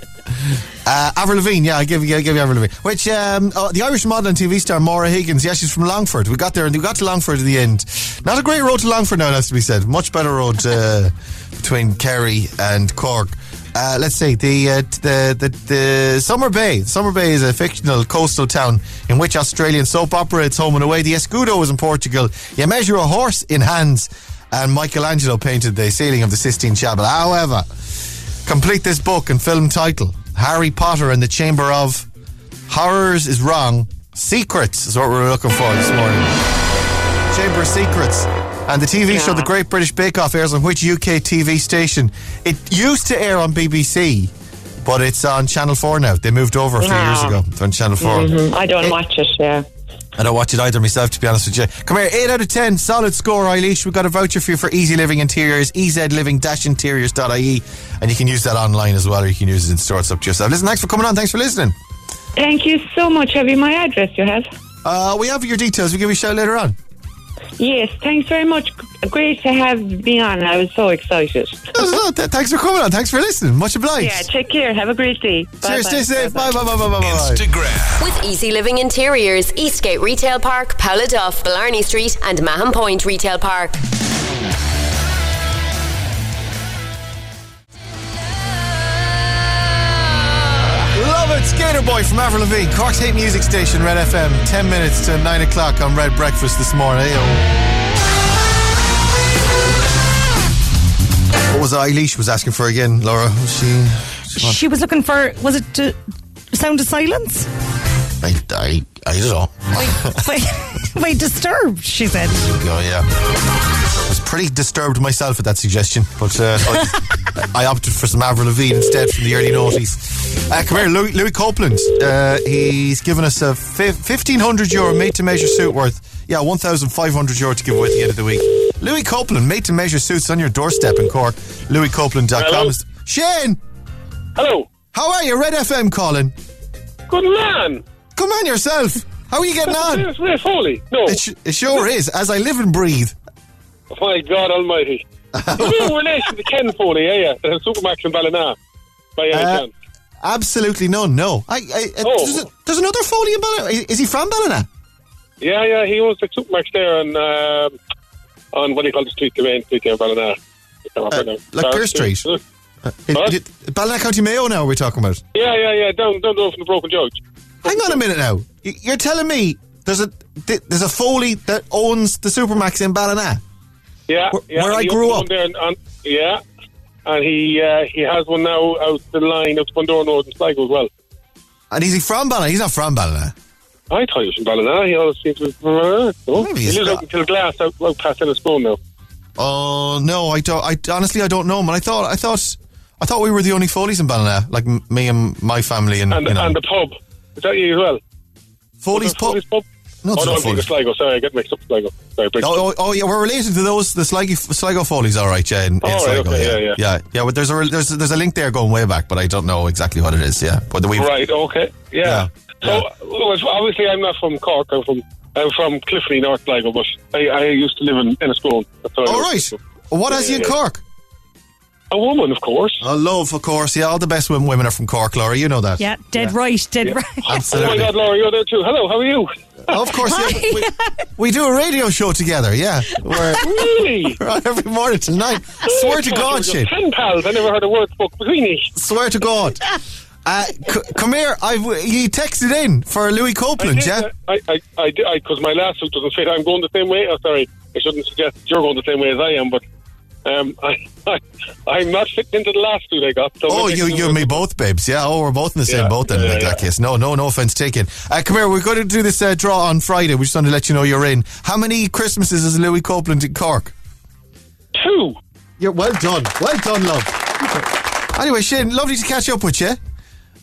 Uh, Avril Lavigne, yeah, I give you, I give you Avril Lavigne. Which um, oh, the Irish model and TV star Maura Higgins, yeah, she's from Longford. We got there and we got to Longford at the end. Not a great road to Longford now, it has to be said. Much better road uh, between Kerry and Cork. Uh, let's see the, uh, the the the Summer Bay. Summer Bay is a fictional coastal town in which Australian soap opera its home and away. The Escudo is in Portugal. You measure a horse in hands, and Michelangelo painted the ceiling of the Sistine Chapel. However, complete this book and film title: Harry Potter and the Chamber of Horrors is wrong. Secrets is what we're looking for this morning. Chamber of Secrets. And the TV show The Great British Bake Off airs on which UK TV station? It used to air on BBC, but it's on Channel 4 now. They moved over a few years ago. It's on Channel 4. Mhm. I don't watch it. Yeah. I don't watch it either myself, to be honest with you. Come here, 8 out of 10, solid score, Eilish. We've got a voucher for you for Easy Living Interiors, ezliving-interiors.ie. And you can use that online as well, or you can use it in store. It's up to yourself. Listen, thanks for coming on. Thanks for listening. Thank you so much. Have you my address? You have. Uh, we have your details. We'll give you a shout later on. Yes. Thanks very much. Great to have me on. I was so excited. Uh, th- Thanks for coming on. Thanks for listening. Much obliged. Yeah. Take care. Have a great day. Cheers, Bye-bye. stay safe. Bye, bye, bye, bye, bye, bye. Instagram. With Easy Living Interiors, Eastgate Retail Park, Paula Duff, Blarney Street, and Mahon Point Retail Park. Skater Boy from Avril Lavigne. Cork's Hate Music Station, Red FM. 10 minutes to 9 o'clock on Red Breakfast this morning. Ayo. What was Eilish was asking for again, Laura? Was she? she She was looking for, was it to Sound of Silence? I, I, I don't know. Wait, wait, Disturbed, she said. go, yeah. I was pretty disturbed myself at that suggestion, but uh, I, I opted for some Avril Lavigne instead from the early noughties. Uh, come here, Louis, Louis Copeland. Uh, he's given us a fi- 1500 euro made to measure suit worth, yeah, 1500 euro to give away at the end of the week. Louis Copeland, made to measure suits on your doorstep in Cork. LouisCopeland.com. Hello. is- Shane! Hello. How are you? Red FM calling. Good man. Come on yourself. How are you getting on? It's Ray Foley. No. It, sh- it sure is, as I live and breathe. Oh, my God Almighty. You're in relation to Ken Foley, yeah, yeah. The Supermax in Ballina. By any Uh, chance. Absolutely none, no. I, I, uh, Oh. there's, a- there's another Foley in Ballina. Is- he from Ballina? Yeah, yeah, he owns the Supermax there on, um, on what do you call the street, the main street there in Ballina. I can't remember now. like Sorry. Street? Uh, It- it- Ballina County Mayo now we're talking about. Yeah, yeah, yeah, down, down road from the Broken Jug. Hang on a minute now. You're telling me there's a th- there's a Foley that owns the Supermax in Ballina? Yeah, Where- yeah. where I grew up. There and, and, yeah, and he uh, he has one now out the line out Bundoran Road in Sligo as well. And is he from Ballina? He's not from Ballina. I thought he was from Ballina. He always seems to be from uh, no. Maybe He he's lives not. out in Kilglass, out, out past Enniscrone now. Oh no, I don't. I honestly I don't know, man. I thought I thought I thought we were the only Foleys in Ballina, like m- me and my family, and, And, you know, and the pub. Is that you as well? Foley's pub. Foley's pub? No, it's oh, no, not Foley's. Sligo. Sorry, I get mixed up Sligo. Sorry. Oh, oh, oh, yeah, we're related to those the Sligo, Sligo Foleys, all right, yeah. In, in Oh, right, Sligo, okay, yeah, yeah, yeah. yeah, yeah. But there's a there's there's a link there going way back, but I don't know exactly what it is. Yeah, but we Right, okay. Yeah. Yeah, So, well, obviously, I'm not from Cork. I'm from I'm from Cliffoney, North Sligo, but I, I used to live in Enniscrone. That's how I All right. What has you in. Cork? A woman, of course. Oh, love, of course. Yeah, all the best women, women are from Cork, Laura. You know that. Yeah, dead right, dead right. Oh my God, Laura, you're there too. Hello, how are you? of course, yeah. We, we do a radio show together. Yeah, we're, Really? we're on every morning till nine. Swear to God, you were Shane. Pen pals. I never heard a word spoke between you. Swear to God. Uh, c- come here. I've you texted in for Louis Copeland, yeah. I, I, I, because my last suit doesn't fit. I'm going the same way. Oh, sorry, I shouldn't suggest you're going the same way as I am, but um, I, I, I'm not fitting into the last two I got. So Oh, you, I you and me both, babes. Yeah. Oh, we're both in the same Yeah, boat then. yeah, like yeah. that case. No, no, no offense taken. Uh, come here. We're going to do this uh, draw on Friday. We just want to let you know you're in. How many Christmases is Louis Copeland in Cork? Two. You're well done. Well done, love. Anyway, Shane, lovely to catch up with you.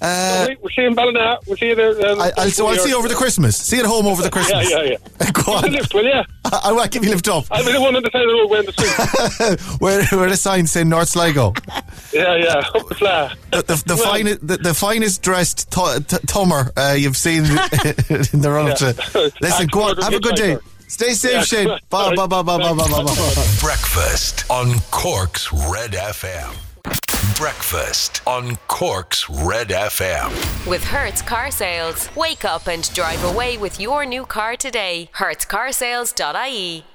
Uh, we'll see you in Ballina. We'll see you there. Um, I, I'll, so I'll see you over the Christmas. See you at home over the Christmas. Yeah, yeah, yeah. Go Give on. me the lift, will you? I, will give you a lift up. I'll be the one on the side of the road wearing the suit. where, where the sign saying North Sligo. yeah, yeah. Up the flat. The, the, the, Well- finest, the, the finest dressed t- t- tummer uh, you've seen in the run up Yeah. to. Listen, go on. Have a good day. Stay safe, Yeah. Shane. Bye, bye, bye, bye, bye, bye, bye, bye. Breakfast on Cork's Red FM. Breakfast on Cork's Red FM. With Hertz Car Sales. Wake up and drive away with your new car today. HertzCarsales.ie.